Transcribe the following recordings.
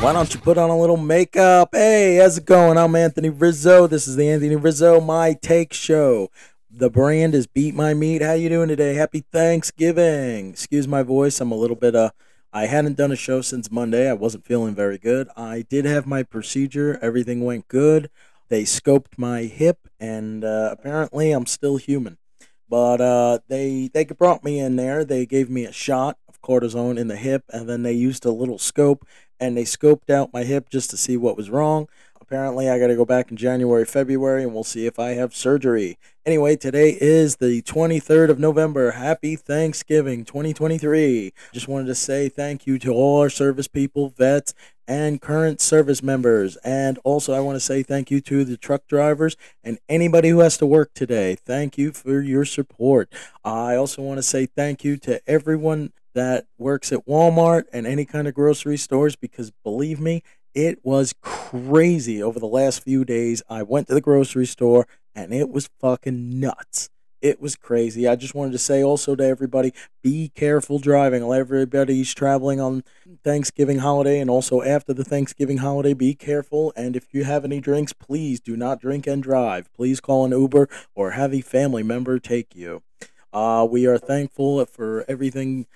Why don't you put on a little makeup? Hey, how's it going? I'm Anthony Rizzo. This is the Anthony Rizzo My Take Show. The brand is Beat My Meat. How you doing today? Happy Thanksgiving. Excuse my voice. I'm a little bit uh I hadn't done a show since Monday. I wasn't feeling very good. I did have my procedure. Everything went good. They scoped my hip and uh, apparently I'm still human. But uh, they they brought me in there. They gave me a shot cortisone in the hip, and then they used a little scope and they scoped out my hip just to see what was wrong. Apparently, I got to go back in January, February, and we'll see if I have surgery. Anyway, today is the 23rd of November. Happy Thanksgiving 2023. Just wanted to say thank you to all our service people, vets, and current service members. And also, I want to say thank you to the truck drivers and anybody who has to work today. Thank you for your support. I also want to say thank you to everyone that works at Walmart and any kind of grocery stores because believe me, it was crazy over the last few days. I went to the grocery store and it was fucking nuts. It was crazy. I just wanted to say also to everybody be careful driving. Everybody's traveling on Thanksgiving holiday and also after the Thanksgiving holiday. Be careful. And if you have any drinks, please do not drink and drive. Please call an Uber or have a family member take you. Uh, we are thankful for everything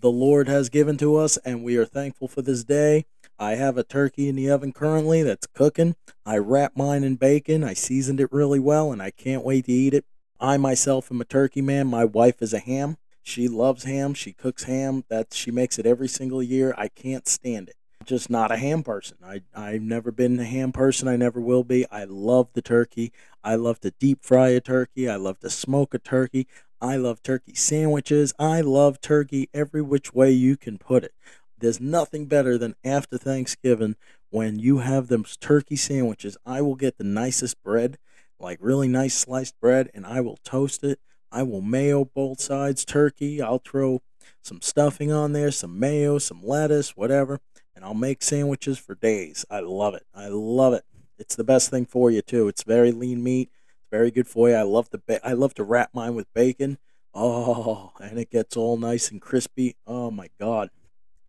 the Lord has given to us, and we are thankful for this day. I have a turkey in the oven currently that's cooking. I wrap mine in bacon. I seasoned it really well, and I can't wait to eat it. I myself am a turkey man. My wife is a ham. She loves ham. She cooks ham. That she makes it every single year. I can't stand it. Just not a ham person. I I've never been a ham person. I never will be. I love the turkey. I love to deep fry a turkey. I love to smoke a turkey. I love turkey sandwiches. I love turkey every which way you can put it. There's nothing better than after Thanksgiving when you have those turkey sandwiches. I will get the nicest bread, like really nice sliced bread, and I will toast it. I will mayo both sides turkey. I'll throw some stuffing on there, some mayo, some lettuce, whatever, and I'll make sandwiches for days. I love it. I love it. It's the best thing for you too. It's very lean meat It's very good for you. I love to ba- I love to wrap mine with bacon. Oh, and it gets all nice and crispy. Oh my god.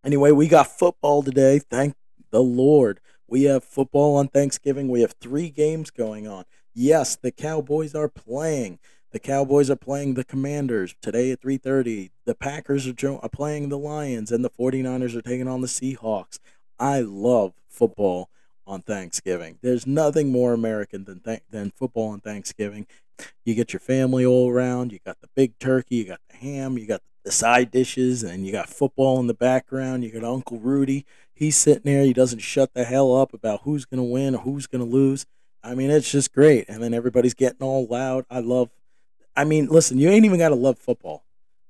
Anyway, we got football today. Thank the Lord. We have football on Thanksgiving. We have three games going on. Yes, the Cowboys are playing. The Cowboys are playing the Commanders today at 3:30. The Packers are, jo- are playing the Lions and the 49ers are taking on the Seahawks. I love football on Thanksgiving. There's nothing more American than th- than football on Thanksgiving. You get your family all around. You got the big turkey. You got the ham. You got the side dishes, and you got football in the background. You got Uncle Rudy. He's sitting there. He doesn't shut the hell up about who's gonna win or who's gonna lose. I mean, it's just great. And then everybody's getting all loud. I love. I mean, listen, you ain't even got to love football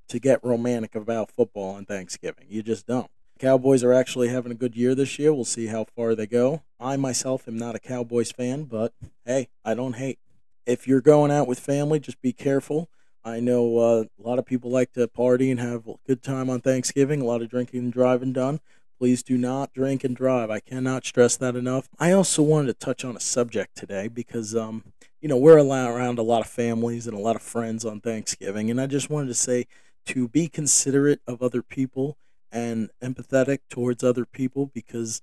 to get romantic about football on Thanksgiving. You just don't. Cowboys are actually having a good year this year. We'll see how far they go. I myself am not a Cowboys fan, but hey, I don't hate. If you're going out with family, just be careful. I know uh, a lot of people like to party and have a good time on Thanksgiving, a lot of drinking and driving done. Please do not drink and drive. I cannot stress that enough. I also wanted to touch on a subject today because, um, you know, we're around a lot of families and a lot of friends on Thanksgiving, and I just wanted to say to be considerate of other people and empathetic towards other people because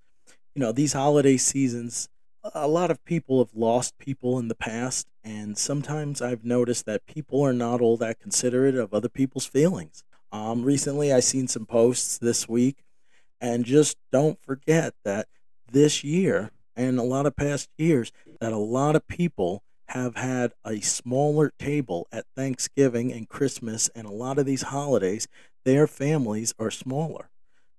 you know these holiday seasons a lot of people have lost people in the past and sometimes i've noticed that people are not all that considerate of other people's feelings. Um, recently i seen some posts this week and just don't forget that this year and a lot of past years that a lot of people have had a smaller table at Thanksgiving and Christmas and a lot of these holidays their families are smaller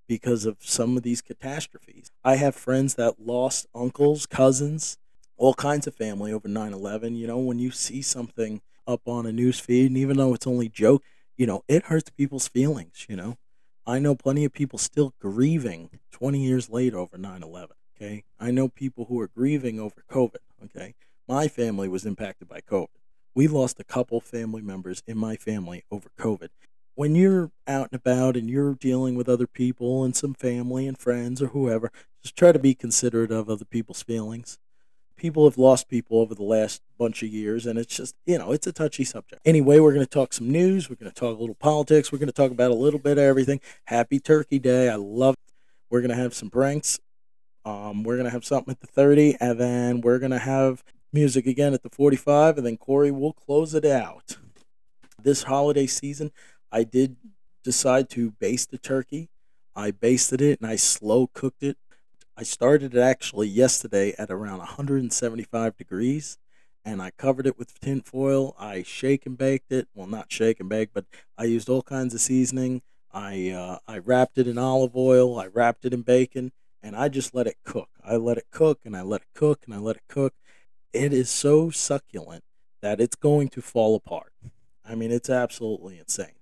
because of some of these catastrophes. I have friends that lost uncles, cousins, all kinds of family over 9 11. You know, when you see something up on a news feed, and even though it's only joke, you know, it hurts people's feelings, you know. I know plenty of people still grieving 20 years later over 9 11. Okay. I know people who are grieving over COVID. Okay. My family was impacted by COVID. We lost a couple family members in my family over COVID when you're out and about and you're dealing with other people and some family and friends or whoever, just try to be considerate of other people's feelings. People have lost people over the last bunch of years, and it's just, you know, it's a touchy subject. Anyway, we're going to talk some news. We're going to talk a little politics. We're going to talk about a little bit of everything. Happy Turkey Day. I love it. We're gonna have some pranks. Um, we're gonna have something at the 30, and then we're gonna have music again at the 45, and then Corey will close it out. This holiday season, I did decide to baste the turkey. I basted it and I slow cooked it. I started it actually yesterday at around 175 degrees and I covered it with tin foil. I shake and baked it. Well, not shake and bake, but I used all kinds of seasoning. I uh, I wrapped it in olive oil. I wrapped it in bacon, and I just let it cook. I let it cook, and I let it cook, and I let it cook. It is so succulent that it's going to fall apart. I mean, it's absolutely insane.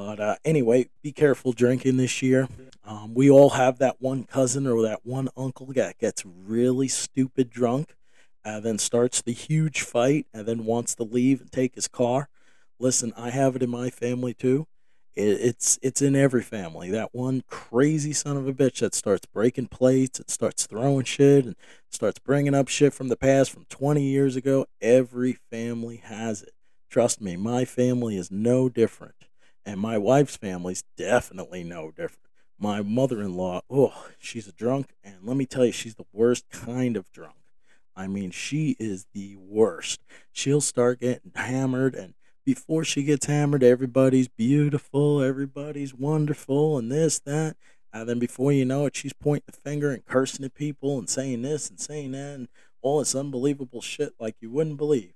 But uh, anyway, be careful drinking this year. Um, we all have that one cousin or that one uncle that gets really stupid drunk and then starts the huge fight and then wants to leave and take his car. Listen, I have it in my family too. It, it's it's in every family. That one crazy son of a bitch that starts breaking plates and starts throwing shit and starts bringing up shit from the past from 20 years ago. Every family has it. Trust me, my family is no different. And my wife's family's definitely no different. My mother in law, oh, she's a drunk. And let me tell you, she's the worst kind of drunk. I mean, she is the worst. She'll start getting hammered, and before she gets hammered, everybody's beautiful, everybody's wonderful, and this, that. And then before you know it, she's pointing the finger and cursing at people and saying this and saying that and all this unbelievable shit like you wouldn't believe.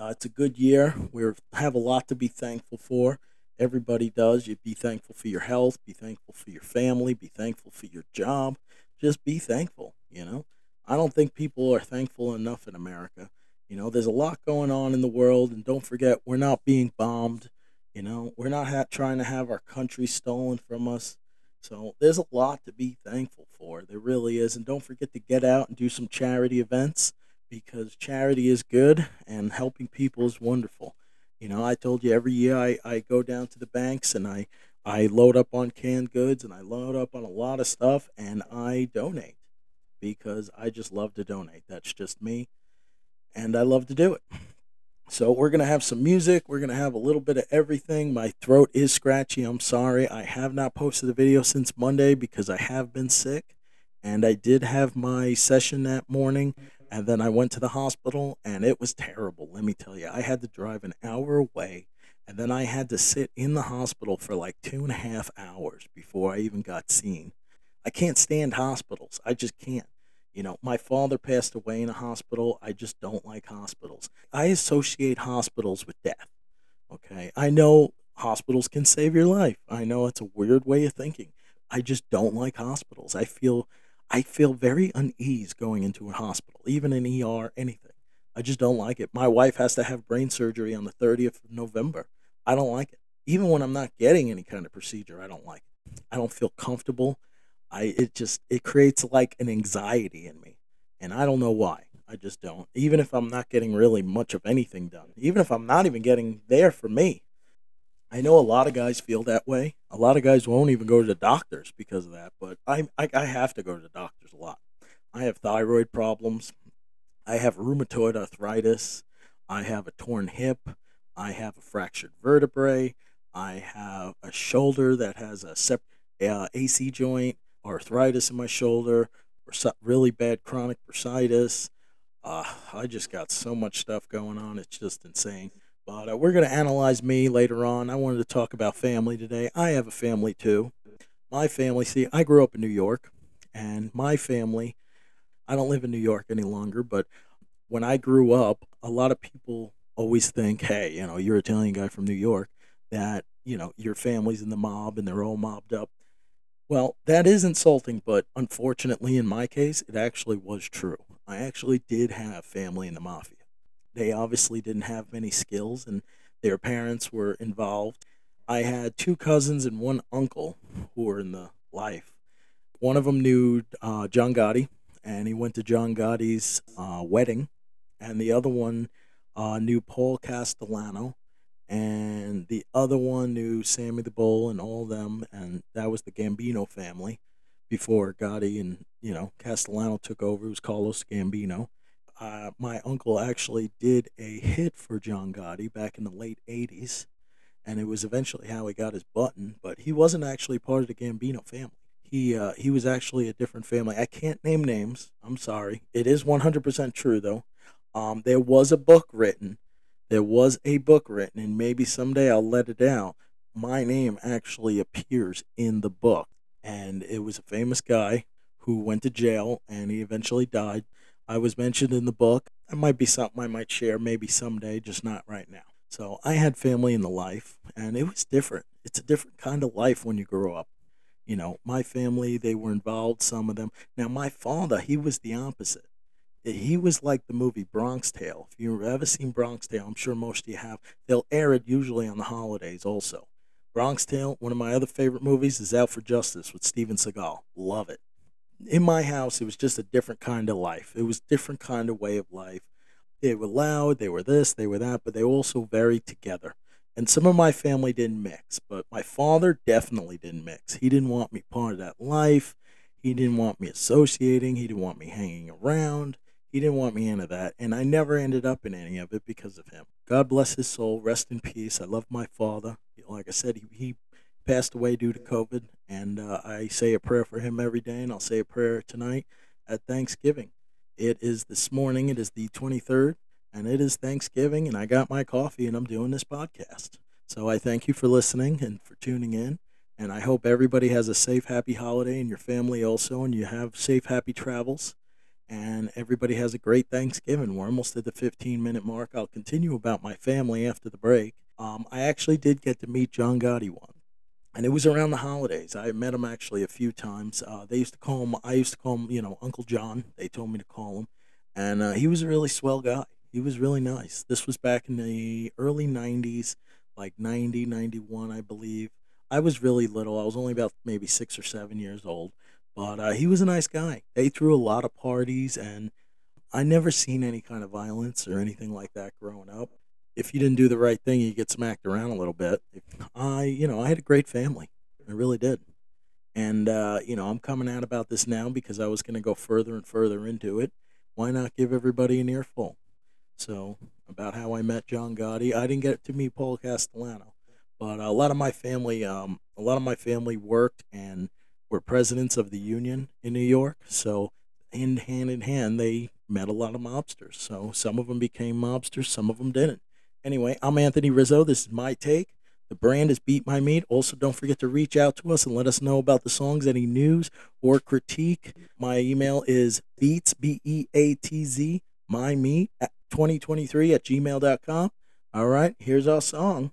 Uh, it's a good year. We have a lot to be thankful for. Everybody does. You be thankful for your health, be thankful for your family, be thankful for your job. Just be thankful, you know? I don't think people are thankful enough in America. You know, there's a lot going on in the world, and don't forget, we're not being bombed. You know, we're not ha- trying to have our country stolen from us. So there's a lot to be thankful for. There really is. And don't forget to get out and do some charity events because charity is good and helping people is wonderful. You know, I told you every year I, I go down to the banks and I, I load up on canned goods and I load up on a lot of stuff and I donate because I just love to donate. That's just me. And I love to do it. So we're going to have some music. We're going to have a little bit of everything. My throat is scratchy. I'm sorry. I have not posted a video since Monday because I have been sick. And I did have my session that morning. And then I went to the hospital and it was terrible. Let me tell you, I had to drive an hour away. And then I had to sit in the hospital for like two and a half hours before I even got seen. I can't stand hospitals. I just can't. You know, my father passed away in a hospital. I just don't like hospitals. I associate hospitals with death. Okay. I know hospitals can save your life. I know it's a weird way of thinking. I just don't like hospitals. I feel I feel very unease going into a hospital, even an ER, anything. I just don't like it. My wife has to have brain surgery on the 30th of November. I don't like it. Even when I'm not getting any kind of procedure, I don't like it. I don't feel comfortable. I it just it creates like an anxiety in me, and I don't know why. I just don't. Even if I'm not getting really much of anything done, even if I'm not even getting there for me. I know a lot of guys feel that way. A lot of guys won't even go to the doctors because of that, but I, I, I have to go to the doctors a lot. I have thyroid problems. I have rheumatoid arthritis. I have a torn hip. I have a fractured vertebrae. I have a shoulder that has a sep- uh, AC joint arthritis in my shoulder, really bad chronic bursitis. Uh, I just got so much stuff going on. It's just insane. But uh, we're going to analyze me later on. I wanted to talk about family today. I have a family too. My family, see, I grew up in New York, and my family, I don't live in New York any longer, but when I grew up, a lot of people always think, hey, you know, you're an Italian guy from New York, that, you know, your family's in the mob and they're all mobbed up. Well, that is insulting, but unfortunately, in my case, it actually was true. I actually did have family in the mafia. They obviously didn't have many skills, and their parents were involved. I had two cousins and one uncle who were in the life. One of them knew uh, John Gotti, and he went to John Gotti's uh, wedding, and the other one uh, knew Paul Castellano, and the other one knew Sammy the Bull and all them, and that was the Gambino family before Gotti and you know Castellano took over. It was Carlos Gambino. Uh, my uncle actually did a hit for John Gotti back in the late '80s, and it was eventually how he got his button. But he wasn't actually part of the Gambino family. He uh, he was actually a different family. I can't name names. I'm sorry. It is 100% true though. Um, there was a book written. There was a book written, and maybe someday I'll let it out. My name actually appears in the book, and it was a famous guy who went to jail, and he eventually died. I was mentioned in the book. That might be something I might share maybe someday, just not right now. So I had family in the life, and it was different. It's a different kind of life when you grow up. You know, my family, they were involved, some of them. Now, my father, he was the opposite. He was like the movie Bronx Tale. If you've ever seen Bronx Tale, I'm sure most of you have. They'll air it usually on the holidays also. Bronx Tale, one of my other favorite movies, is Out for Justice with Steven Seagal. Love it. In my house, it was just a different kind of life. It was different kind of way of life. They were loud, they were this, they were that, but they also very together. And some of my family didn't mix, but my father definitely didn't mix. He didn't want me part of that life. He didn't want me associating. He didn't want me hanging around. He didn't want me into that. And I never ended up in any of it because of him. God bless his soul. Rest in peace. I love my father. Like I said, he, he passed away due to COVID. And uh, I say a prayer for him every day. And I'll say a prayer tonight at Thanksgiving. It is this morning, it is the 23rd and it is Thanksgiving, and I got my coffee, and I'm doing this podcast. So I thank you for listening and for tuning in. And I hope everybody has a safe, happy holiday, and your family also, and you have safe, happy travels. And everybody has a great Thanksgiving. We're almost at the 15 minute mark. I'll continue about my family after the break. Um, I actually did get to meet John Gotti once and it was around the holidays. I met him actually a few times. Uh, they used to call him. I used to call him, you know, Uncle John. They told me to call him, and uh, he was a really swell guy he was really nice. This was back in the early 90s, like 90, 91, I believe. I was really little. I was only about maybe six or seven years old, but uh, he was a nice guy. They threw a lot of parties, and I never seen any kind of violence or anything like that growing up. If you didn't do the right thing, you get smacked around a little bit. I, you know, I had a great family. I really did. And, uh, you know, I'm coming out about this now because I was going to go further and further into it. Why not give everybody an earful? So about how I met John Gotti. I didn't get to meet Paul Castellano, but a lot of my family, um, a lot of my family worked and were presidents of the union in New York. So in hand in hand, they met a lot of mobsters. So some of them became mobsters, some of them didn't. Anyway, I'm Anthony Rizzo. This is my take. The brand is Beat My Meat. Also, don't forget to reach out to us and let us know about the songs, any news or critique. My email is beats, B E A T Z, my meat at 2023 at gmail.com. All right, here's our song.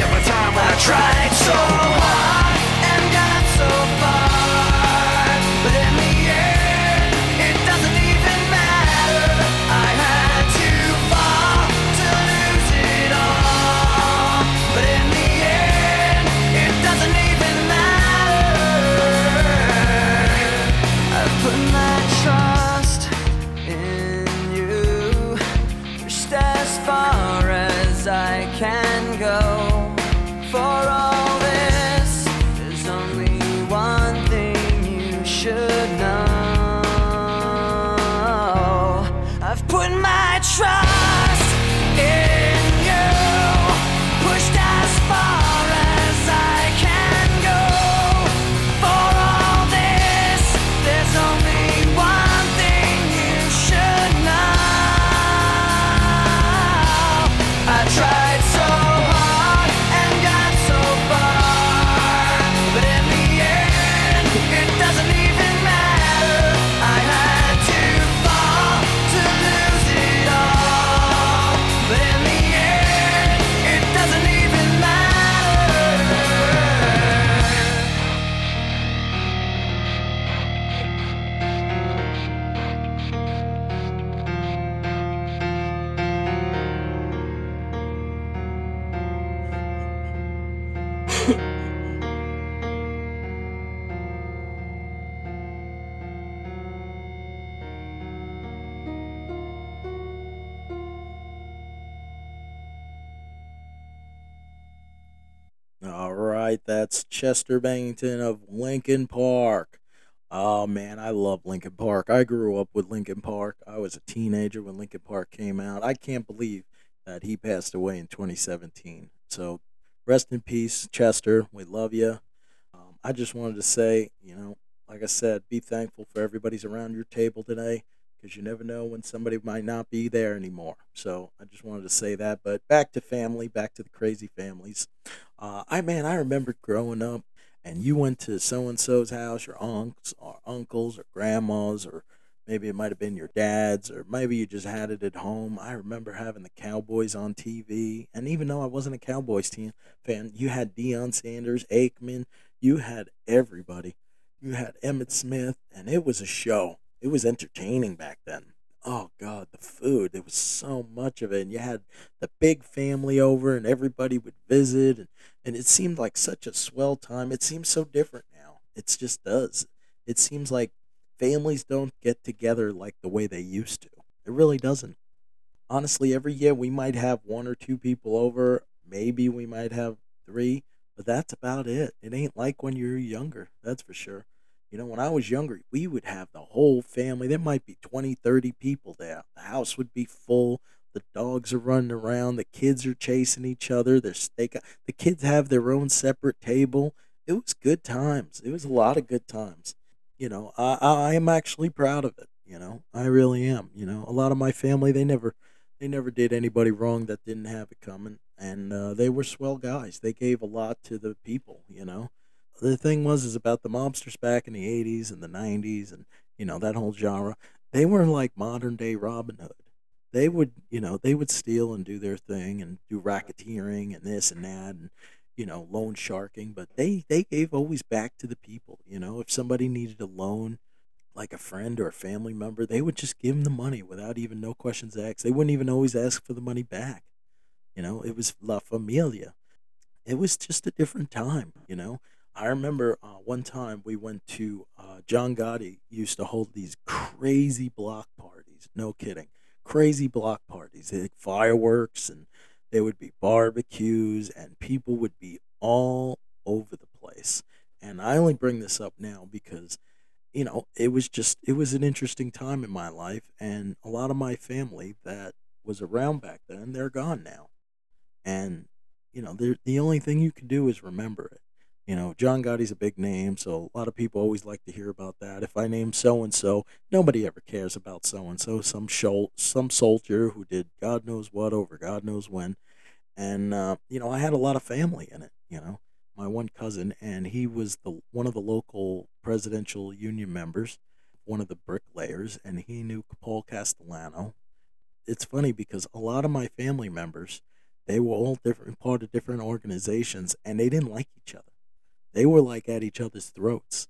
tried so hard right, that's Chester Bennington of Linkin Park. Oh man, I love Linkin Park. I grew up with Linkin Park. I was a teenager when Linkin Park came out. I can't believe that he passed away in 2017. So, rest in peace, Chester. We love you. Um, I just wanted to say, you know, like I said, be thankful for everybody's around your table today because you never know when somebody might not be there anymore. So, I just wanted to say that. But back to family, back to the crazy families. Uh, I man, I remember growing up, and you went to so and so's house, your aunts or uncles or grandmas, or maybe it might have been your dad's, or maybe you just had it at home. I remember having the Cowboys on TV, and even though I wasn't a Cowboys team fan, you had Deion Sanders, Aikman, you had everybody. You had Emmitt Smith, and it was a show. It was entertaining back then. Oh God, the food! There was so much of it, and you had the big family over, and everybody would visit, and, and it seemed like such a swell time. It seems so different now. It just does. It seems like families don't get together like the way they used to. It really doesn't. Honestly, every year we might have one or two people over. Maybe we might have three, but that's about it. It ain't like when you're younger, that's for sure. You know, when I was younger, we would have the whole family. There might be 20, 30 people there. The house would be full. The dogs are running around. The kids are chasing each other. There's they got, the kids have their own separate table. It was good times. It was a lot of good times. You know, I, I I am actually proud of it. You know, I really am. You know, a lot of my family they never they never did anybody wrong that didn't have it coming, and uh, they were swell guys. They gave a lot to the people. You know, the thing was is about the mobsters back in the 80s and the 90s and you know that whole genre they were like modern day robin hood they would you know they would steal and do their thing and do racketeering and this and that and you know loan sharking but they they gave always back to the people you know? If somebody needed a loan like a friend or a family member they would just give them the money without even no questions asked. They wouldn't even always ask for the money back you know? It was la familia. It was just a different time you know? I remember uh, one time we went to uh, John Gotti used to hold these crazy block parties. No kidding, crazy block parties. Had fireworks and there would be barbecues and people would be all over the place. And I only bring this up now because you know it was just it was an interesting time in my life and a lot of my family that was around back then they're gone now and you know the only thing you can do is remember it you know, John Gotti's a big name, so a lot of people always like to hear about that. If I name so and so, nobody ever cares about so and so. Some shol- some soldier who did God knows what over God knows when, and uh, you know, I had a lot of family in it. You know, my one cousin, and he was the one of the local presidential union members, one of the bricklayers, and he knew Paul Castellano. It's funny because a lot of my family members, they were all different part of different organizations, and they didn't like each other they were like at each other's throats.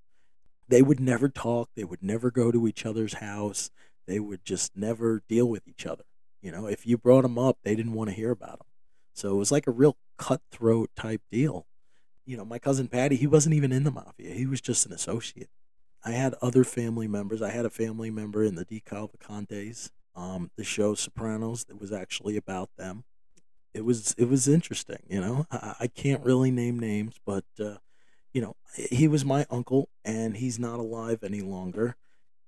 They would never talk. They would never go to each other's house. They would just never deal with each other. You know, if you brought them up, they didn't want to hear about them. So it was like a real cutthroat type deal. You know, my cousin Patty, he wasn't even in the mafia. He was just an associate. I had other family members. I had a family member in the DeCavalcantes, um, the show Sopranos that was actually about them. It was it was interesting, you know. I, I can't really name names, but uh, you know, he was my uncle, and he's not alive any longer.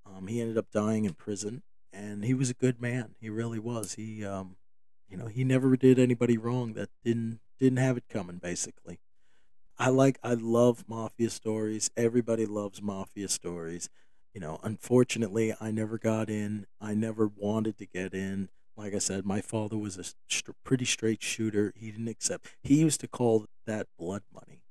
Um, he ended up dying in prison, and he was a good man. He really was. He, um, you know, he never did anybody wrong that didn't didn't have it coming. Basically, I like, I love mafia stories. Everybody loves mafia stories. You know, unfortunately, I never got in. I never wanted to get in. Like I said, my father was a st- pretty straight shooter. He didn't accept. He used to call that blood money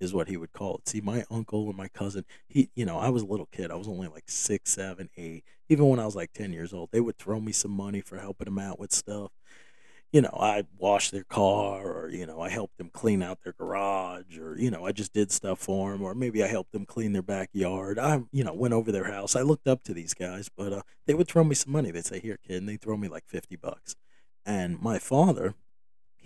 is what he would call it. See, my uncle and my cousin, he, you know, I was a little kid. I was only like six, seven, eight. Even when I was like 10 years old, they would throw me some money for helping them out with stuff. You know, I washed their car or, you know, I helped them clean out their garage or, you know, I just did stuff for them or maybe I helped them clean their backyard. I, you know, went over their house. I looked up to these guys, but uh, they would throw me some money. They'd say, here, kid, and they'd throw me like 50 bucks. And my father,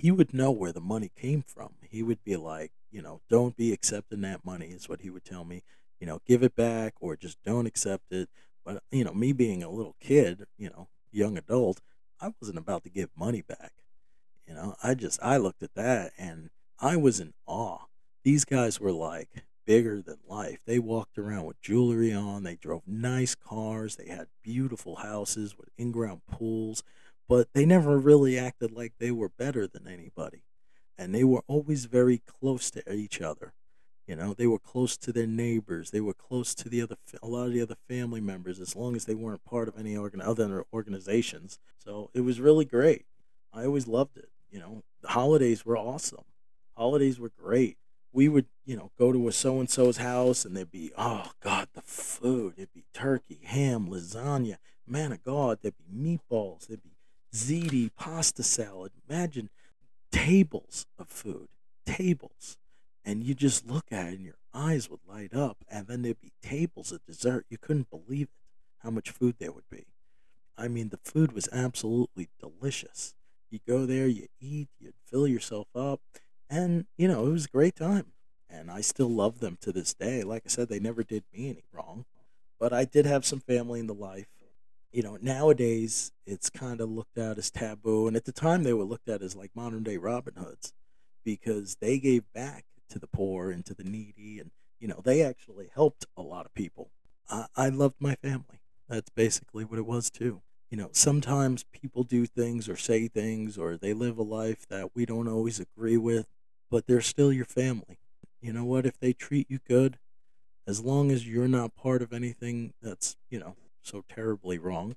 he would know where the money came from. He would be like, you know, don't be accepting that money, is what he would tell me. You know, give it back or just don't accept it. But, you know, me being a little kid, you know, young adult, I wasn't about to give money back. You know, I just, I looked at that and I was in awe. These guys were like bigger than life. They walked around with jewelry on, they drove nice cars, they had beautiful houses with in ground pools, but they never really acted like they were better than anybody and they were always very close to each other. You know, they were close to their neighbors. They were close to the other, a lot of the other family members, as long as they weren't part of any organ, other organizations. So it was really great. I always loved it. You know, the holidays were awesome. Holidays were great. We would, you know, go to a so and so's house, and there'd be, oh God, the food. It'd be turkey, ham, lasagna. Man of God, there'd be meatballs. There'd be ziti, pasta salad. Imagine tables of food, tables. And you just look at it and your eyes would light up. And then there'd be tables of dessert. You couldn't believe it, how much food there would be. I mean, the food was absolutely delicious. You go there, you eat, you'd fill yourself up. And, you know, it was a great time. And I still love them to this day. Like I said, they never did me any wrong. But I did have some family in the life you know, nowadays it's kind of looked at as taboo. And at the time, they were looked at as like modern day Robin Hoods because they gave back to the poor and to the needy. And, you know, they actually helped a lot of people. I, I loved my family. That's basically what it was, too. You know, sometimes people do things or say things or they live a life that we don't always agree with, but they're still your family. You know what? If they treat you good, as long as you're not part of anything that's, you know, so terribly wrong.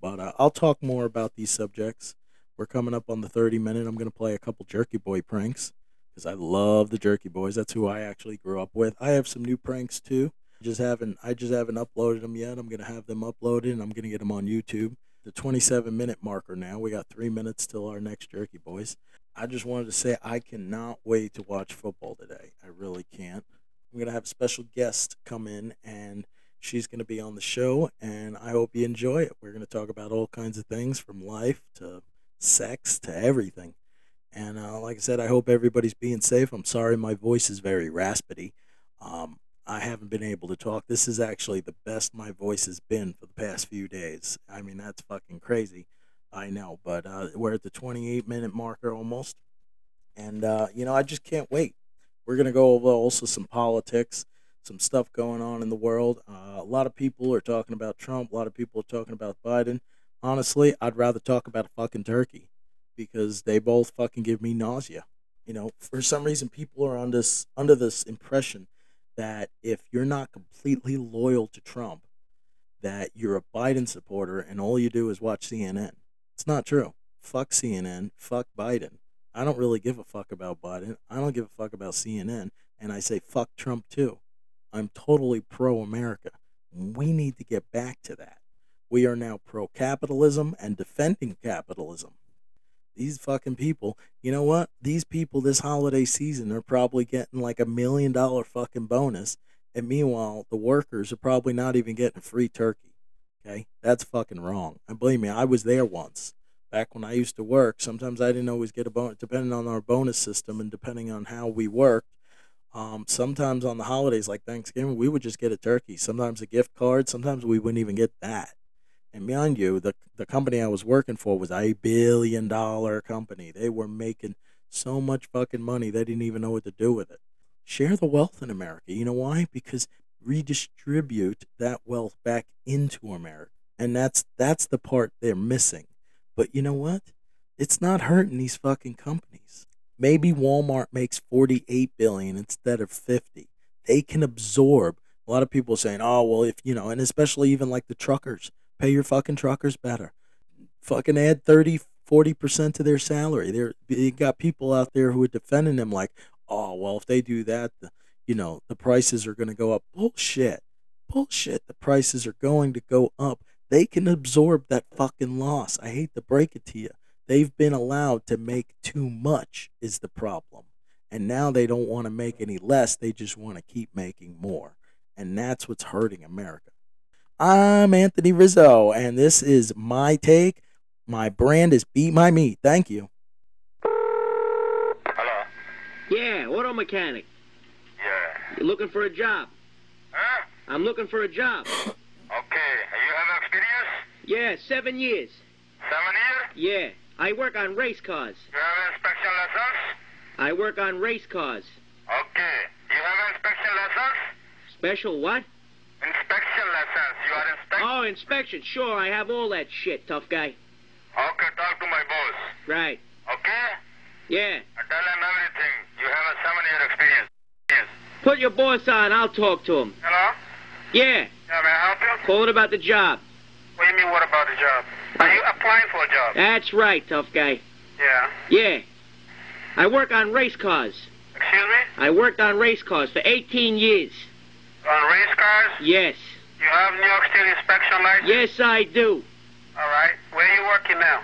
But uh, I'll talk more about these subjects. We're coming up on the 30 minute. I'm going to play a couple Jerky Boy pranks because I love the Jerky Boys. That's who I actually grew up with. I have some new pranks too. Just haven't I just haven't uploaded them yet. I'm going to have them uploaded and I'm going to get them on YouTube. The 27 minute marker now. We got 3 minutes till our next Jerky Boys. I just wanted to say I cannot wait to watch football today. I really can't. I'm going to have a special guest come in and She's going to be on the show, and I hope you enjoy it. We're going to talk about all kinds of things from life to sex to everything. And uh, like I said, I hope everybody's being safe. I'm sorry my voice is very raspy. Um, I haven't been able to talk. This is actually the best my voice has been for the past few days. I mean, that's fucking crazy. I know, but uh, we're at the 28 minute marker almost. And, uh, you know, I just can't wait. We're going to go over also some politics some stuff going on in the world. Uh, a lot of people are talking about Trump. A lot of people are talking about Biden. Honestly, I'd rather talk about a fucking turkey because they both fucking give me nausea. You know, for some reason, people are on this under this impression that if you're not completely loyal to Trump, that you're a Biden supporter and all you do is watch CNN. It's not true. Fuck CNN. Fuck Biden. I don't really give a fuck about Biden. I don't give a fuck about CNN. And I say fuck Trump too. I'm totally pro America. We need to get back to that. We are now pro capitalism and defending capitalism. These fucking people, you know what? These people this holiday season are probably getting like a million dollar fucking bonus. And meanwhile, the workers are probably not even getting free turkey. Okay? That's fucking wrong. And believe me, I was there once. Back when I used to work, sometimes I didn't always get a bonus, depending on our bonus system and depending on how we worked um, sometimes on the holidays like Thanksgiving, we would just get a turkey. Sometimes a gift card. Sometimes we wouldn't even get that. And beyond you, the the company I was working for was a billion dollar company. They were making so much fucking money they didn't even know what to do with it. share the wealth in America. You know why? Because redistribute that wealth back into America. And that's that's the part they're missing. But you know what? It's not hurting these fucking companies. Maybe Walmart makes 48 billion instead of 50. They can absorb. A lot of people saying, "Oh, well, if you know," and especially even like the truckers, pay your fucking truckers better. Fucking add 30, 40% to their salary. They're, they got people out there who are defending them like, "Oh, well, if they do that, the, you know, the prices are going to go up." Bullshit. Bullshit. The prices are going to go up. They can absorb that fucking loss. I hate to break it to you. They've been allowed to make too much, is the problem. And now they don't want to make any less. They just want to keep making more. And that's what's hurting America. I'm Anthony Rizzo, and this is my take. My brand is Beat My Meat. Thank you. Hello. Yeah, auto mechanic. Yeah. You looking for a job? Huh? I'm looking for a job. Okay. You have experience? Yeah, seven years. Seven years? Yeah, I work on race cars. You have inspection license? I work on race cars. Okay. You have inspection license? Special what? Inspection license. You are inspect. Oh, inspection. Sure, I have all that shit, tough guy. Okay. Talk to my boss. Right. Okay. Yeah. I tell him everything. You have a seven-year experience. Yes. Put your boss on. I'll talk to him. Hello. Yeah. Yeah, may I help you? Calling about the job. What do you mean? What about the job? Are you applying for a job? That's right, tough guy. Yeah. Yeah. I work on race cars. Excuse me? I worked on race cars for 18 years. On race cars? Yes. You have New York State inspection license? Yes, I do. All right. Where are you working now?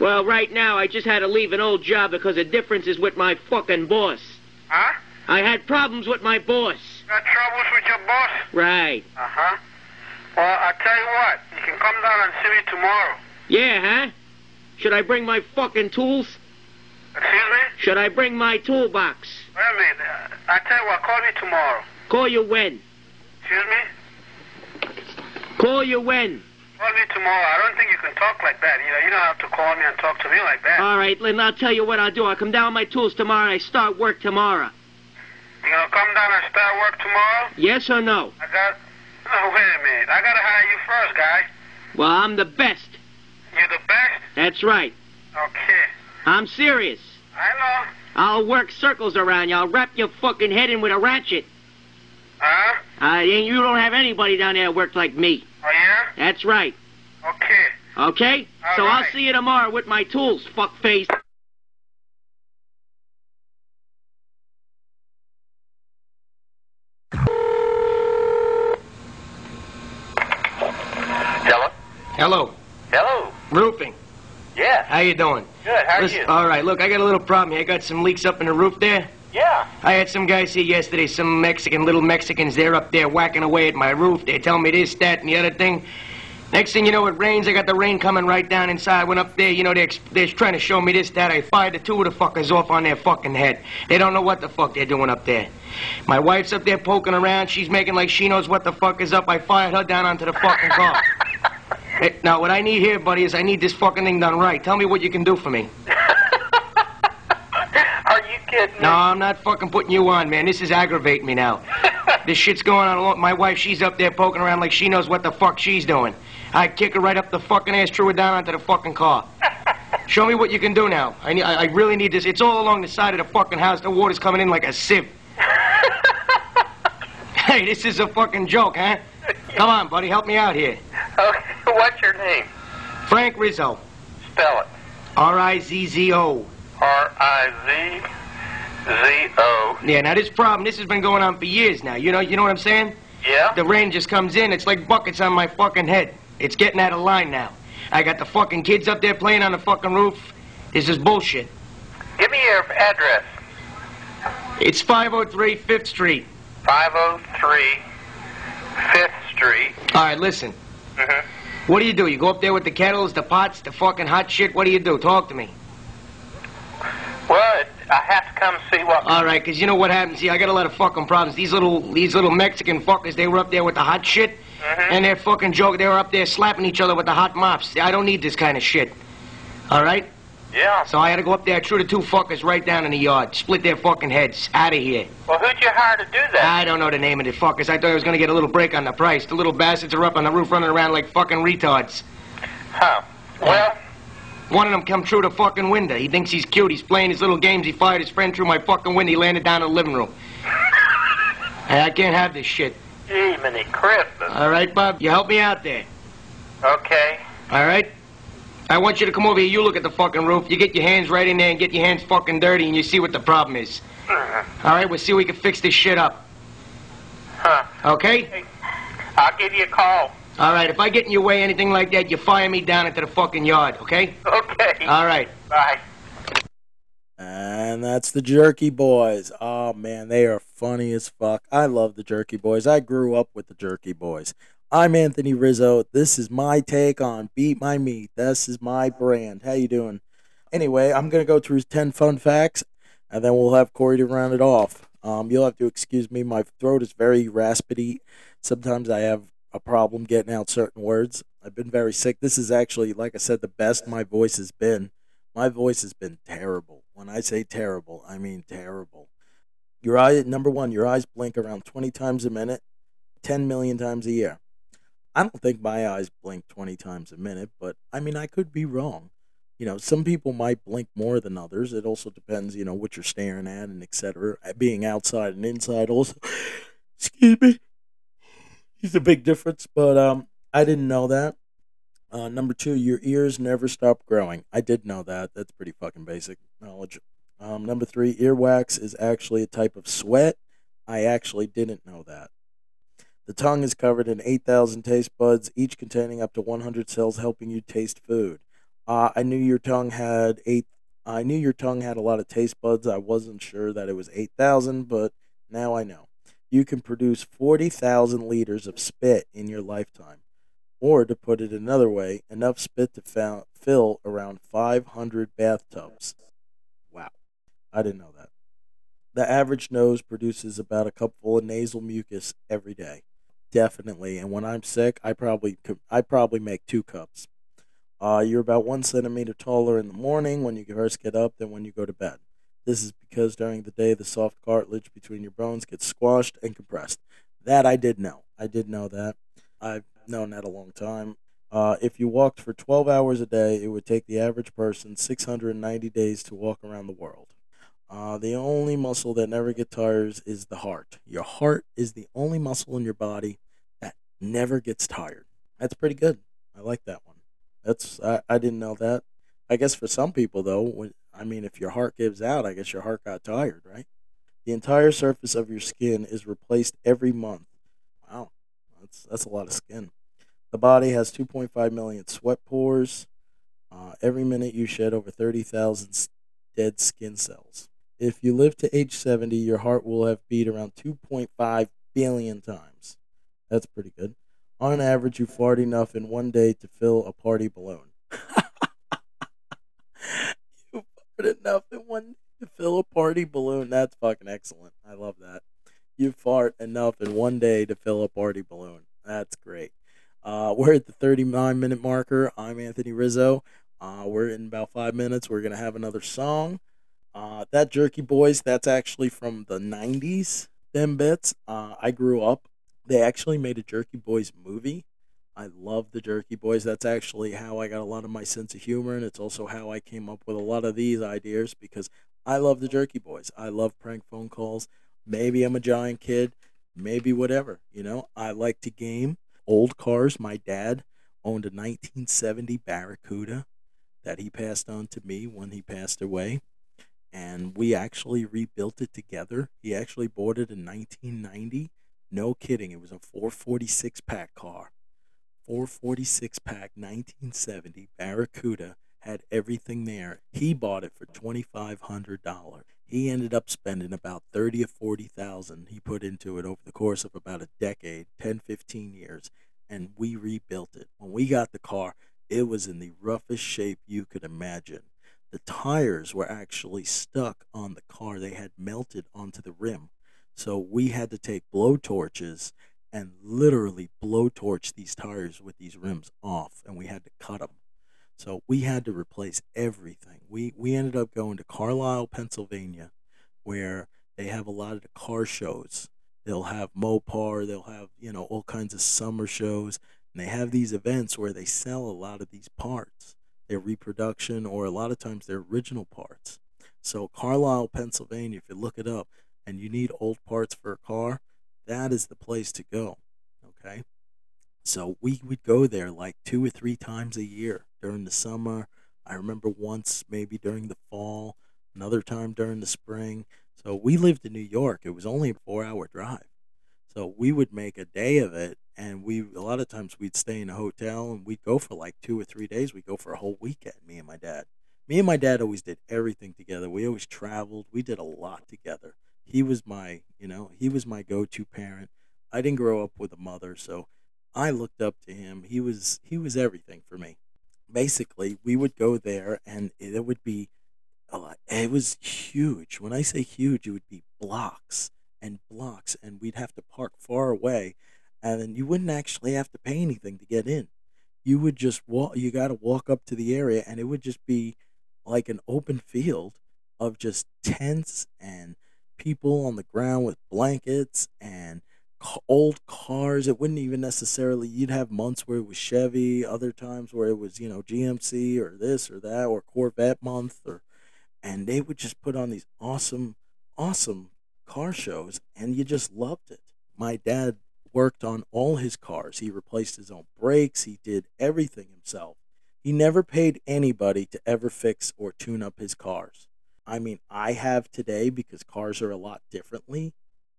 Well, right now, I just had to leave an old job because the difference is with my fucking boss. Huh? I had problems with my boss. Got troubles with your boss? Right. Uh-huh. Well, I'll tell you what. You can come down and see me tomorrow. Yeah, huh? Should I bring my fucking tools? Excuse me? Should I bring my toolbox? Wait a minute. Uh, I'll tell you what. Call me tomorrow. Call you when? Excuse me? Call you when? Call me tomorrow. I don't think you can talk like that. You know, you don't have to call me and talk to me like that. All right, Lynn, I'll tell you what I'll do. I'll come down with my tools tomorrow and I start work tomorrow. you gonna come down and start work tomorrow? Yes or no? I got... No, wait a minute. I gotta hire you first, guy. Well, I'm the best. You're the best? That's right. Okay. I'm serious. I know. I'll work circles around you. I'll wrap your fucking head in with a ratchet. Huh? Uh, you don't have anybody down there that works like me. Oh, yeah? That's right. Okay. Okay? All so I'll see you tomorrow with my tools, fuckface. Hello? Hello. Hello. Roofing. Yeah. How you doing? Good. How are Listen- you? All right, look, I got a little problem here. I got some leaks up in the roof there. yeah. I had some guys here yesterday, some Mexican, little Mexicans. They're up there whacking away at my roof. They're telling me this, that, and the other thing. Next thing you know, it rains. I got the rain coming right down inside. Went up there, you know, they're, they're trying to show me this, that. I fired the two of the fuckers off on their fucking head. They don't know what the fuck they're doing up there. My wife's up there poking around. She's making like she knows what the fuck is up. I fired her down onto the fucking car. Hey, now, what I need here, buddy, is I need this fucking thing done right. Tell me what you can do for me. Are you kidding me? No, I'm not fucking putting you on, man. This is aggravating me now. this shit's going on. along- My wife, she's up there poking around like she knows what the fuck she's doing. I'd kick her right up the fucking ass, threw her down onto the fucking car. Show me what you can do now. I, need, I, I really need this. It's all along the side of the fucking house. The water's coming in like a sieve. hey, this is a fucking joke, huh? Come on, buddy, help me out here. Okay. What's your name? Frank Rizzo. Spell it. R-I-Z-Z-O. R-I-Z-Z-O. Yeah, now this problem, this has been going on for years now. You know, you know what I'm saying? Yeah? The rain just comes in. It's like buckets on my fucking head. It's getting out of line now. I got the fucking kids up there playing on the fucking roof. This is bullshit. Give me your address. It's 503 5th Street. 503 5th Street. All right, listen. Mm-hmm. What do you do? You go up there with the kettles, the pots, the fucking hot shit? What do you do? Talk to me. Well, I have to come see what... All right, 'cause you know what happens here? I got a lot of fucking problems. These little, these little Mexican fuckers, they were up there with the hot shit, Mhm. and they're fucking joke. They were up there slapping each other with the hot mops. I don't need this kind of shit. All right? Yeah. So I had to go up there, threw the two fuckers right down in the yard, split their fucking heads, out of here. Well, who'd you hire to do that? I don't know the name of the fuckers. I thought I was gonna get a little break on the price. The little bastards are up on the roof running around like fucking retards. Huh. Well, One of them come through the fucking window. He thinks he's cute. He's playing his little games. He fired his friend through my fucking window. He landed down in the living room. hey, I can't have this shit. gee, many Christmas. All right, Bob? You help me out there. Okay. All right? I want you to come over here. You look at the fucking roof. You get your hands right in there and get your hands fucking dirty, and you see what the problem is. Uh, All right? We'll see if we can fix this shit up. Huh. Okay? I'll give you a call. All right. If I get in your way, anything like that, you fire me down into the fucking yard. Okay? Okay. All right. Bye. And that's the Jerky Boys. Oh man, they are funny as fuck. I love the Jerky Boys. I grew up with the Jerky Boys. I'm Anthony Rizzo. This is my take on Beat My Meat. This is my brand. How you doing? Anyway, I'm gonna go through ten fun facts, and then we'll have Corey to round it off. Um, you'll have to excuse me. My throat is very raspy. Sometimes I have a problem getting out certain words. I've been very sick. This is actually, like I said, the best my voice has been. My voice has been terrible. When I say terrible, I mean terrible. Your eye, number one, your eyes blink around 20 times a minute, 10 million times a year. I don't think my eyes blink 20 times a minute, but I mean, I could be wrong. You know, some people might blink more than others. It also depends, you know, what you're staring at and etc. Being outside and inside also. Excuse me. It's a big difference, but um, I didn't know that. Uh, number two, your ears never stop growing. I did know that. That's pretty fucking basic knowledge. Um, number three, earwax is actually a type of sweat. I actually didn't know that. The tongue is covered in 8,000 taste buds, each containing up to 100 cells, helping you taste food. Uh, I knew your tongue had eight. I knew your tongue had a lot of taste buds. I wasn't sure that it was 8,000, but now I know. You can produce 40,000 liters of spit in your lifetime. Or, to put it another way, enough spit to fa- fill around 500 bathtubs. Wow. I didn't know that. The average nose produces about a cupful of nasal mucus every day. Definitely. And when I'm sick, I probably I probably make two cups. Uh, you're about one centimeter taller in the morning when you first get up than when you go to bed. This is because during the day the soft cartilage between your bones gets squashed and compressed. That I did know. I did know that. I've known that a long time. Uh, if you walked for 12 hours a day, it would take the average person 690 days to walk around the world. Uh, the only muscle that never gets tired is the heart. Your heart is the only muscle in your body that never gets tired. That's pretty good. I like that one. That's I, I didn't know that. I guess for some people though, when, I mean, if your heart gives out, I guess your heart got tired, right? The entire surface of your skin is replaced every month. Wow, that's that's a lot of skin. The body has 2.5 million sweat pores. Uh, every minute you shed over 30,000 dead skin cells. If you live to age 70, your heart will have beat around 2.5 billion times. That's pretty good. On average, you fart enough in one day to fill a party balloon. you fart enough in one day to fill a party balloon. That's fucking excellent. I love that. You fart enough in one day to fill a party balloon. That's great. Uh, we're at the 39 minute marker. I'm Anthony Rizzo. Uh, we're in about five minutes. We're going to have another song. Uh, that Jerky Boys, that's actually from the 90s, them bits. Uh, I grew up. They actually made a Jerky Boys movie. I love the Jerky Boys. That's actually how I got a lot of my sense of humor, and it's also how I came up with a lot of these ideas because I love the Jerky Boys. I love prank phone calls. Maybe I'm a giant kid. Maybe whatever. You know, I like to game old cars. My dad owned a 1970 Barracuda that he passed on to me when he passed away. And we actually rebuilt it together. He actually bought it in 1990. No kidding. It was a 446 pack car. 446 pack 1970 Barracuda had everything there. He bought it for $2500. He ended up spending about 30 or 40,000 he put into it over the course of about a decade, 10 15 years, and we rebuilt it. When we got the car, it was in the roughest shape you could imagine. The tires were actually stuck on the car. They had melted onto the rim. So we had to take blow torches and literally blow torch these tires with these rims off, and we had to cut them. So we had to replace everything. We we ended up going to Carlisle, Pennsylvania, where they have a lot of the car shows. They'll have Mopar, they'll have, you know, all kinds of summer shows, and they have these events where they sell a lot of these parts. Their reproduction or a lot of times their original parts. So Carlisle, Pennsylvania, if you look it up and you need old parts for a car, that is the place to go. Okay? So we would go there like two or three times a year during the summer. I remember once maybe during the fall, another time during the spring. So we lived in New York. It was only a four hour drive. So we would make a day of it and we a lot of times we'd stay in a hotel and we'd go for like two or three days. We'd go for a whole weekend, me and my dad. Me and my dad always did everything together. We always traveled. We did a lot together. He was my, you know, he was my go to parent. I didn't grow up with a mother, so I looked up to him. He was he was everything for me. Basically, we would go there and it would be a lot. It was huge. When I say huge, it would be blocks and blocks, and we'd have to park far away, and then you wouldn't actually have to pay anything to get in. You would just walk. You got to walk up to the area, and it would just be like an open field of just tents and people on the ground with blankets and old cars. It wouldn't even necessarily, you'd have months where it was Chevy, other times where it was, you know, GMC or this or that or Corvette month or, and they would just put on these awesome, awesome car shows and you just loved it. My dad worked on all his cars. He replaced his own brakes. He did everything himself. He never paid anybody to ever fix or tune up his cars. I mean, I have today because cars are a lot differently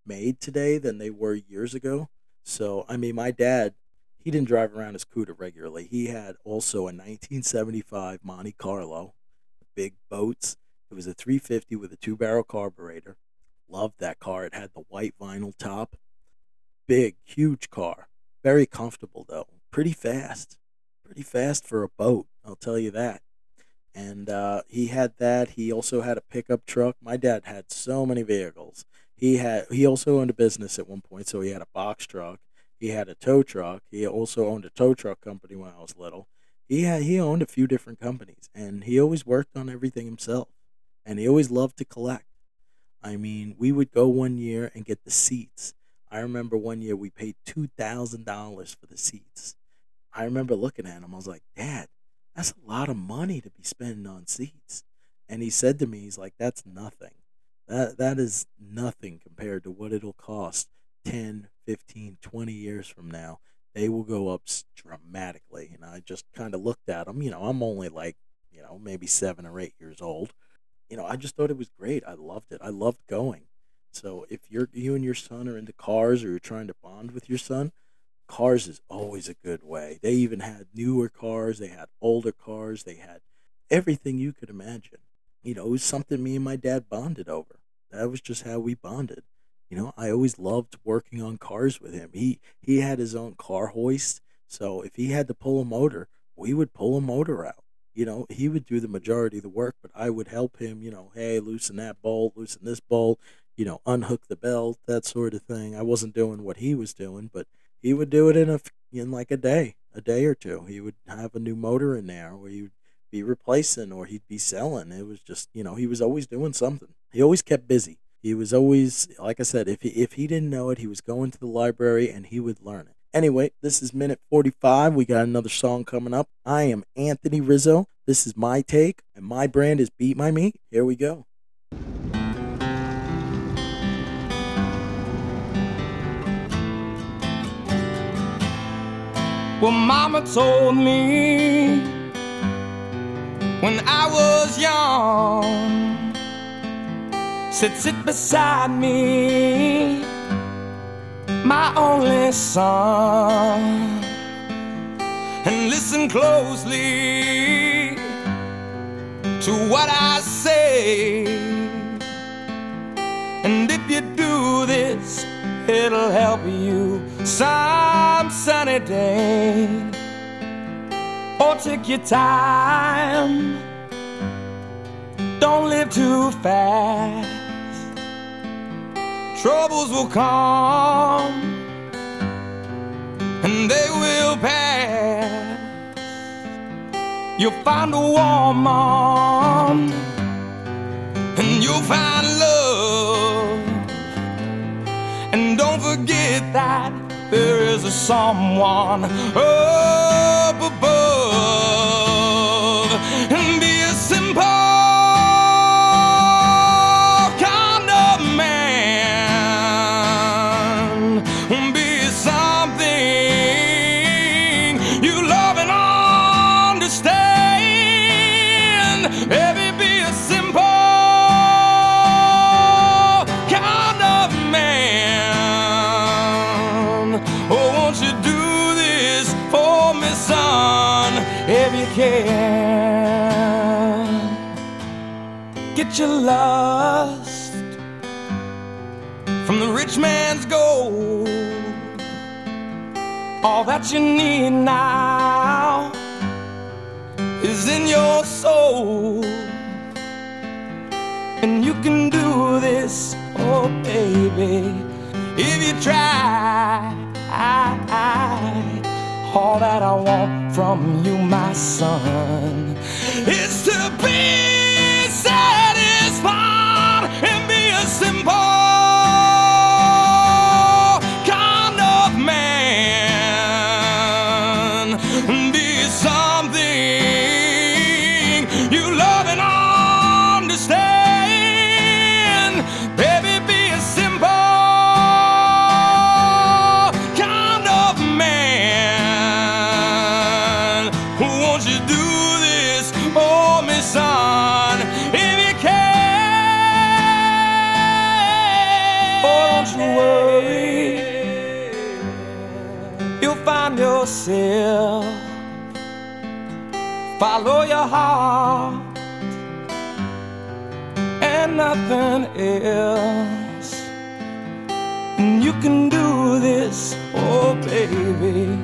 made today than they were years ago. So, I mean, my dad, he didn't drive around his Cuda regularly. He had also a 1975 Monte Carlo, big boats. It was a 350 with a two barrel carburetor. Loved that car. It had the white vinyl top. Big, huge car. Very comfortable, though. Pretty fast. Pretty fast for a boat, I'll tell you that and uh, he had that. He also had a pickup truck. My dad had so many vehicles. He had he also owned a business at one point, so he had a box truck. He had a tow truck. He also owned a tow truck company when I was little. He had he owned a few different companies, and he always worked on everything himself. And he always loved to collect. I mean, we would go one year and get the seats. I remember one year we paid two thousand dollars for the seats. I remember looking at him. I was like, Dad, that's a lot of money to be spending on seats. And he said to me, he's like, that's nothing. That that is nothing compared to what it'll cost 10, 15, 20 years from now. They will go up dramatically. And I just kind of looked at him. You know, I'm only like, you know, maybe seven or eight years old. You know, I just thought it was great. I loved it. I loved going. So if you're you and your son are into cars or you're trying to bond with your son, cars is always a good way. They even had newer cars, they had older cars, they had everything you could imagine. You know, it was something me and my dad bonded over. That was just how we bonded. You know, I always loved working on cars with him. He he had his own car hoist, so if he had to pull a motor, we would pull a motor out. You know, he would do the majority of the work, but I would help him, you know, hey, loosen that bolt, loosen this bolt, you know, unhook the belt, that sort of thing. I wasn't doing what he was doing, but he would do it in a in like a day, a day or two. He would have a new motor in there, where he would be replacing or he'd be selling. It was just you know he was always doing something. He always kept busy. He was always like I said, if he, if he didn't know it, he was going to the library and he would learn it. Anyway, this is minute 45. We got another song coming up. I am Anthony Rizzo. This is my take, and my brand is Beat My Meat. Here we go. Well, Mama told me when I was young, said, Sit beside me, my only son, and listen closely to what I say. And if you do this, it'll help you some sunny day. Or take your time, don't live too fast. Troubles will come and they will pass. you'll find a warm woman and you'll find love. And don't forget that there is a someone up above. Can? Get your lust from the rich man's gold. All that you need now is in your soul. And you can do this, oh baby, if you try. All that I want from you, my son, is to be satisfied and be a simple Follow your heart and nothing else. And you can do this, oh baby,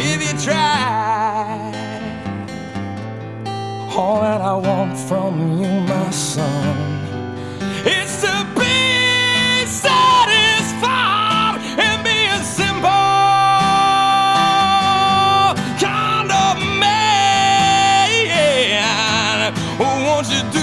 if you try. All that I want from you, my son, is to be Won't you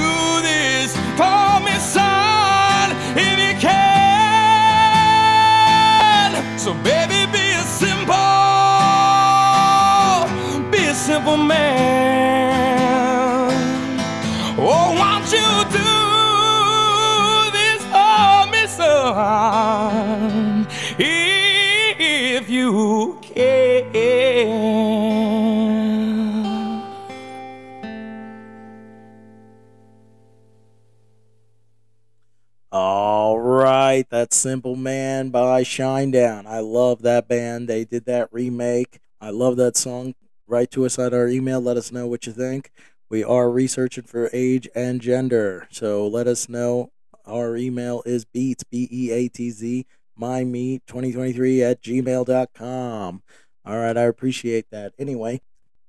that's Simple Man by Shinedown. I love that band. They did that remake. I love that song. Write to us at our email. Let us know what you think. We are researching for age and gender. So let us know. Our email is beats, B E A T Z, my meat 2023 at gmail.com. All right, I appreciate that. Anyway,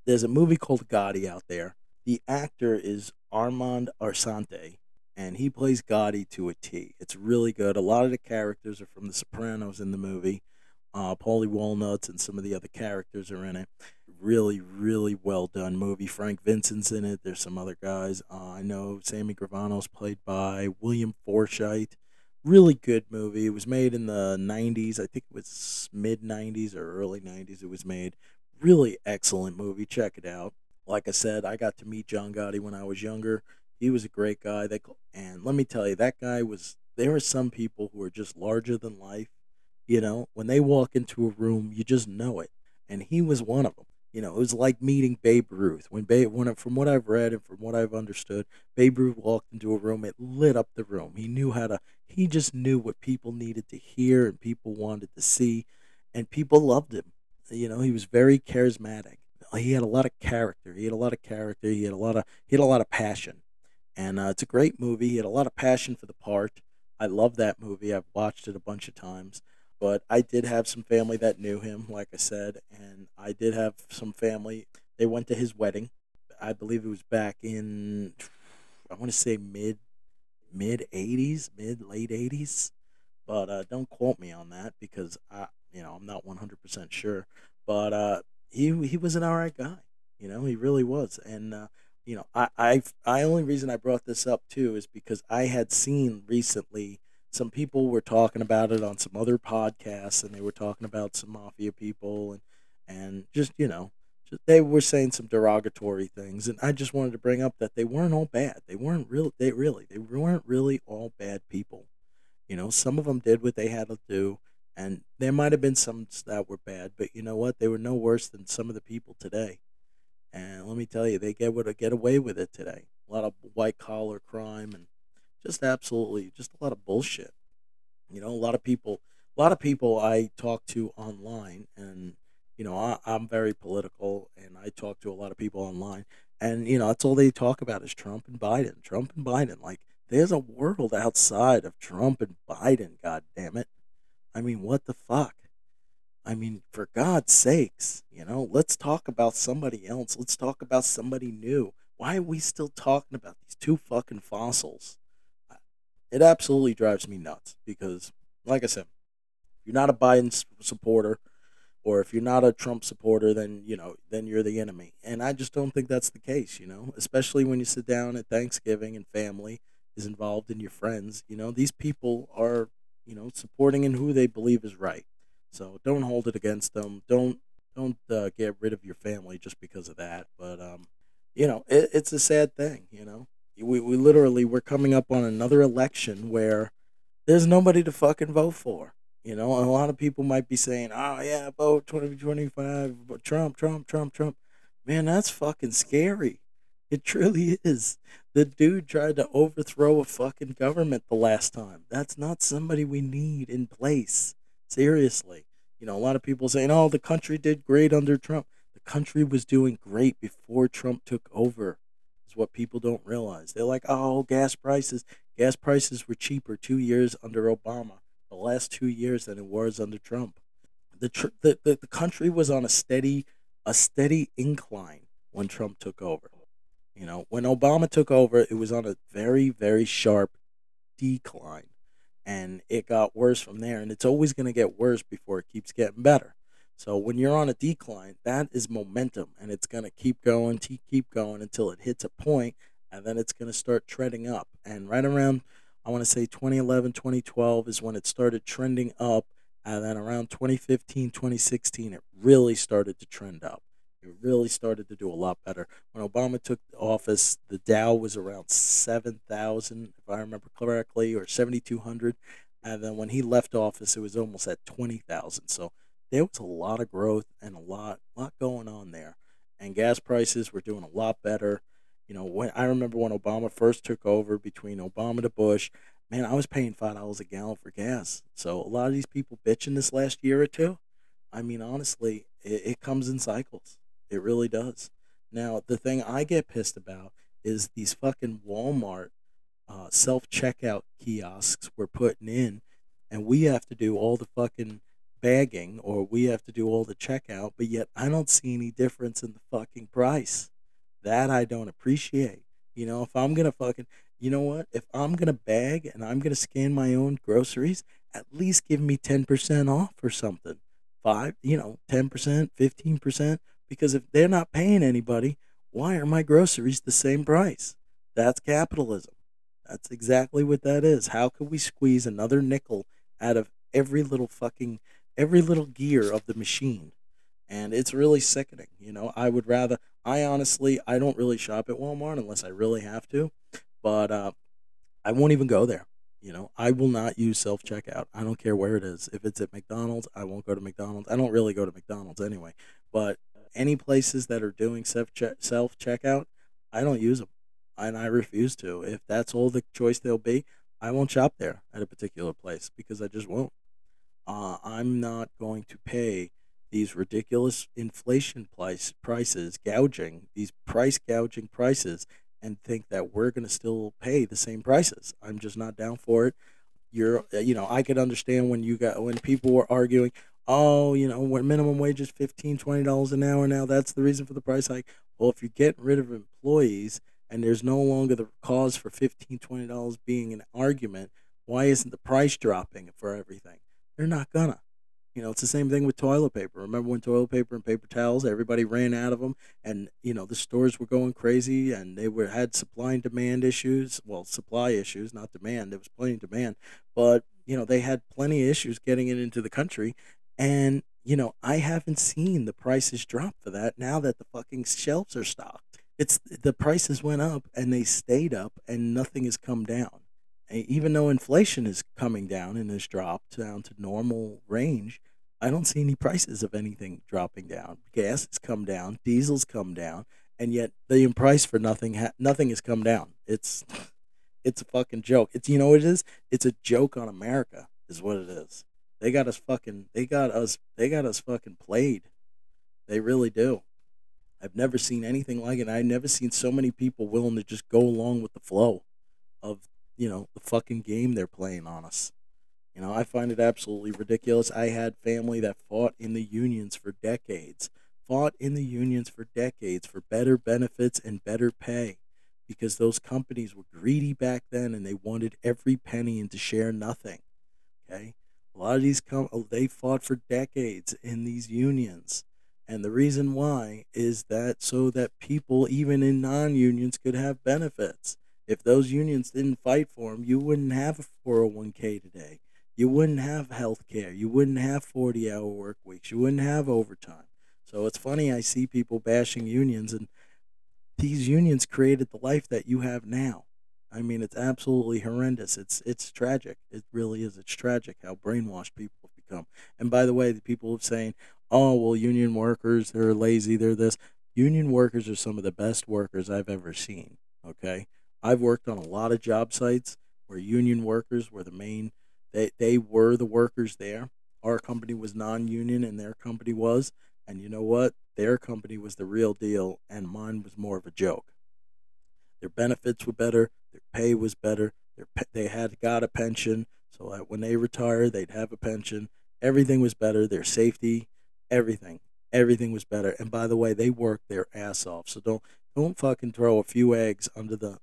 there's a movie called Gotti out there. The actor is Armand Assante and he plays Gotti to a T. It's really good. A lot of the characters are from The Sopranos in the movie. Uh, Paulie Walnuts and some of the other characters are in it. Really, really well done movie. Frank Vincent's in it. There's some other guys. Uh, I know Sammy Gravano's played by William Forsythe. Really good movie. It was made in the 90s. I think it was mid 90s or early 90s. It was made. Really excellent movie. Check it out. Like I said, I got to meet John Gotti when I was younger. He was a great guy. That and let me tell you, that guy was. There are some people who are just larger than life. You know, when they walk into a room, you just know it. And he was one of them. You know, it was like meeting Babe Ruth. When Babe, when from what I've read and from what I've understood, Babe Ruth walked into a room, it lit up the room. He knew how to. He just knew what people needed to hear and people wanted to see, and people loved him. You know, he was very charismatic. He had a lot of character. He had a lot of character. He had a lot of. He had a lot of passion and uh, it's a great movie. He had a lot of passion for the part. I love that movie. I've watched it a bunch of times. But I did have some family that knew him, like I said, and I did have some family. They went to his wedding. I believe it was back in, I want to say mid, mid '80s, mid late '80s. But uh, don't quote me on that because I, you know, I'm not 100% sure. But uh, he he was an alright guy. You know, he really was. And uh, you know, I I I only reason I brought this up too is because I had seen recently some people were talking about it on some other podcasts, and they were talking about some mafia people and and just you know they were saying some derogatory things, and I just wanted to bring up that they weren't all bad. They weren't real. They really they weren't really all bad people. You know, some of them did what they had to do, and there might have been some that were bad, but you know what? They were no worse than some of the people today. And let me tell you, they get to get away with it today. A lot of white collar crime and just absolutely just a lot of bullshit. You know, a lot of people, a lot of people I talk to online, and you know, I, I'm very political, and I talk to a lot of people online, and you know, that's all they talk about is Trump and Biden, Trump and Biden. Like, there's a world outside of Trump and Biden. God damn it! I mean, what the fuck? I mean, for God's sakes, you know, let's talk about somebody else. Let's talk about somebody new. Why are we still talking about these two fucking fossils? It absolutely drives me nuts because, like I said, if you're not a Biden supporter or if you're not a Trump supporter, then, you know, then you're the enemy. And I just don't think that's the case, you know, especially when you sit down at Thanksgiving and family is involved and your friends. You know, these people are, you know, supporting in who they believe is right. So don't hold it against them. Don't don't uh, get rid of your family just because of that. But um, you know, it, it's a sad thing. You know, we we literally we're coming up on another election where there's nobody to fucking vote for. You know, a lot of people might be saying, "Oh yeah, vote 2025, Trump, Trump, Trump, Trump." Man, that's fucking scary. It truly is. The dude tried to overthrow a fucking government the last time. That's not somebody we need in place. Seriously. You know, a lot of people saying, oh, the country did great under Trump. The country was doing great before Trump took over, is what people don't realize. They're like, oh, gas prices. Gas prices were cheaper two years under Obama, the last two years than it was under Trump. The, tr- the, the, the country was on a steady, a steady incline when Trump took over. You know, when Obama took over, it was on a very, very sharp decline and it got worse from there and it's always going to get worse before it keeps getting better. So when you're on a decline that is momentum and it's going to keep going keep going until it hits a point and then it's going to start trending up. And right around i want to say 2011 2012 is when it started trending up and then around 2015 2016 it really started to trend up it really started to do a lot better. When Obama took office, the Dow was around 7,000, if I remember correctly, or 7,200. And then when he left office, it was almost at 20,000. So there was a lot of growth and a lot, lot going on there. And gas prices were doing a lot better. You know, when I remember when Obama first took over between Obama to Bush, man, I was paying five dollars a gallon for gas. So a lot of these people bitching this last year or two, I mean, honestly, it, it comes in cycles. It really does. Now, the thing I get pissed about is these fucking Walmart uh, self checkout kiosks we're putting in, and we have to do all the fucking bagging or we have to do all the checkout, but yet I don't see any difference in the fucking price. That I don't appreciate. You know, if I'm gonna fucking, you know what? If I'm gonna bag and I'm gonna scan my own groceries, at least give me 10% off or something. Five, you know, 10%, 15%, because if they're not paying anybody, why are my groceries the same price? That's capitalism. That's exactly what that is. How can we squeeze another nickel out of every little fucking every little gear of the machine? And it's really sickening. You know, I would rather I honestly I don't really shop at Walmart unless I really have to, but uh, I won't even go there. You know, I will not use self checkout. I don't care where it is. If it's at McDonald's, I won't go to McDonald's. I don't really go to McDonald's anyway. But any places that are doing self self checkout, I don't use them, and I refuse to. If that's all the choice there'll be, I won't shop there at a particular place because I just won't. Uh, I'm not going to pay these ridiculous inflation price prices, gouging these price gouging prices, and think that we're going to still pay the same prices. I'm just not down for it. You're, you know, I could understand when you got when people were arguing, oh, you know, when minimum wage is $15, $20 an hour now, that's the reason for the price hike. Well, if you're getting rid of employees and there's no longer the cause for $15, $20 being an argument, why isn't the price dropping for everything? They're not gonna. You know, it's the same thing with toilet paper. Remember when toilet paper and paper towels, everybody ran out of them, and you know the stores were going crazy, and they were had supply and demand issues. Well, supply issues, not demand. There was plenty of demand, but you know they had plenty of issues getting it into the country, and you know I haven't seen the prices drop for that now that the fucking shelves are stocked. It's the prices went up and they stayed up, and nothing has come down even though inflation is coming down and has dropped down to normal range, I don't see any prices of anything dropping down. Gas has come down, diesel's come down, and yet the price for nothing ha- nothing has come down. It's it's a fucking joke. It's you know what it is? It's a joke on America is what it is. They got us fucking they got us they got us fucking played. They really do. I've never seen anything like it. I've never seen so many people willing to just go along with the flow of you know, the fucking game they're playing on us. You know, I find it absolutely ridiculous. I had family that fought in the unions for decades, fought in the unions for decades for better benefits and better pay because those companies were greedy back then and they wanted every penny and to share nothing. Okay? A lot of these com- oh, they fought for decades in these unions. And the reason why is that so that people even in non-unions could have benefits. If those unions didn't fight for them, you wouldn't have a 401k today. You wouldn't have health care. You wouldn't have 40 hour work weeks. You wouldn't have overtime. So it's funny, I see people bashing unions, and these unions created the life that you have now. I mean, it's absolutely horrendous. It's it's tragic. It really is. It's tragic how brainwashed people have become. And by the way, the people are saying, "Oh, well, union workers, they're lazy, they're this." Union workers are some of the best workers I've ever seen. Okay, I've worked on a lot of job sites where union workers were the main they they were the workers there. Our company was non-union and their company was, and you know what? Their company was the real deal and mine was more of a joke. Their benefits were better, their pay was better, their they had got a pension, so that when they retired, they'd have a pension. Everything was better, their safety, everything. Everything was better. And by the way, they worked their ass off. So don't don't fucking throw a few eggs under the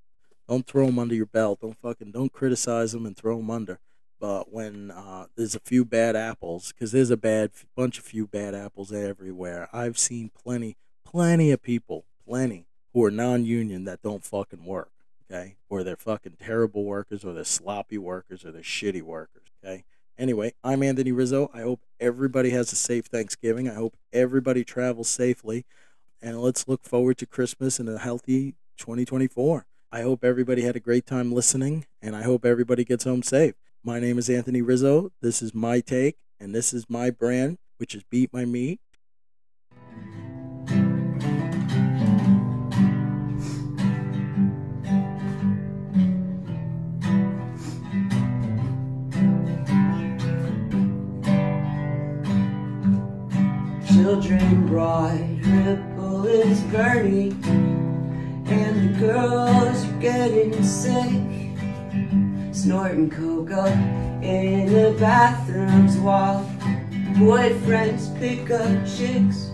don't throw them under your belt. Don't fucking don't criticize them and throw them under. But when uh, there's a few bad apples, because there's a bad bunch of few bad apples everywhere. I've seen plenty, plenty of people, plenty who are non-union that don't fucking work. Okay, or they're fucking terrible workers, or they're sloppy workers, or they're shitty workers. Okay. Anyway, I'm Anthony Rizzo. I hope everybody has a safe Thanksgiving. I hope everybody travels safely. And let's look forward to Christmas and a healthy 2024. I hope everybody had a great time listening, and I hope everybody gets home safe. My name is Anthony Rizzo. This is my take, and this is my brand, which is Beat My Meat. Children bright, ripple is burning and the girls are getting sick. Snorting coca in the bathrooms while boyfriends pick up chicks.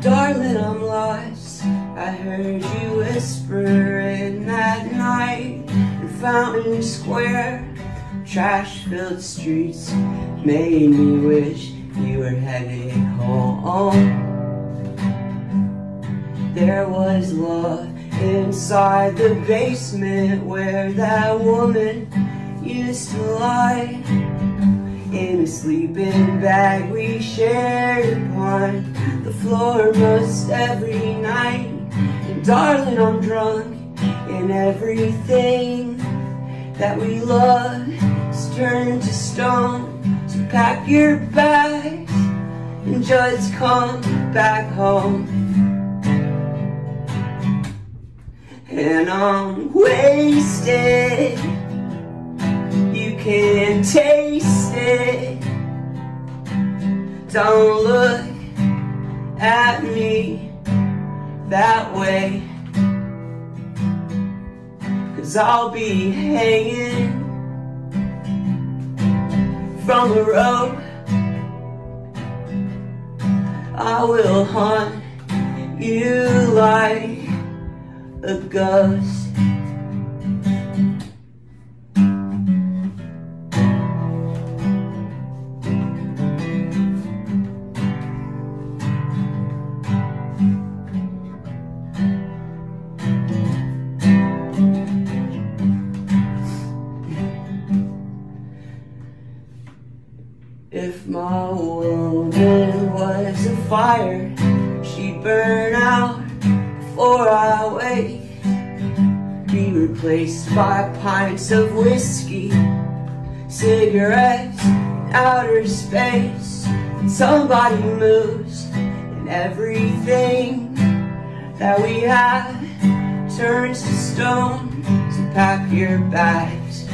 Darling, I'm lost. I heard you whispering that night in Fountain Square. Trash-filled streets made me wish you were heading home. There was love Inside the basement where that woman used to lie. In a sleeping bag we shared upon the floor most every night. And darling I'm drunk and everything that we love. Has turned to stone pack your bags and just come back home and I'm wasted. You can taste it. Don't look at me that way. Cause I'll be hanging from a rope. I will hunt you like a ghost fire, she'd burn out before I wake. Be replaced by pints of whiskey, cigarettes, outer space. And somebody moves, and everything that we had turns to stone. So pack your bags,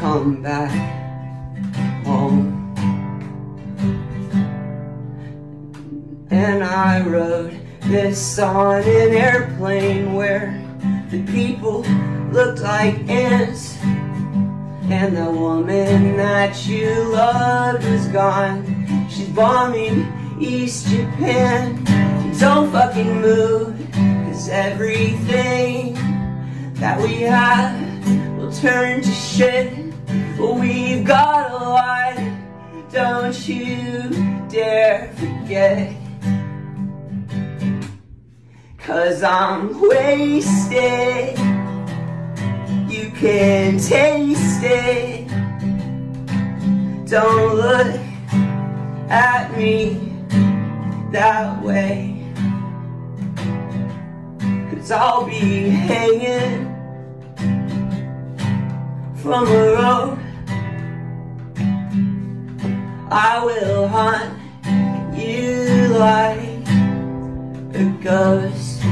come back home. And I wrote this on an airplane where the people looked like ants. And the woman that you loved was gone. She's bombing East Japan. Don't fucking move, cause everything that we have will turn to shit. But we've got a lot, don't you dare forget. Cause I'm wasted. You can taste it. Don't look at me that way. Cause I'll be hanging from a rope. I will hunt you like it goes.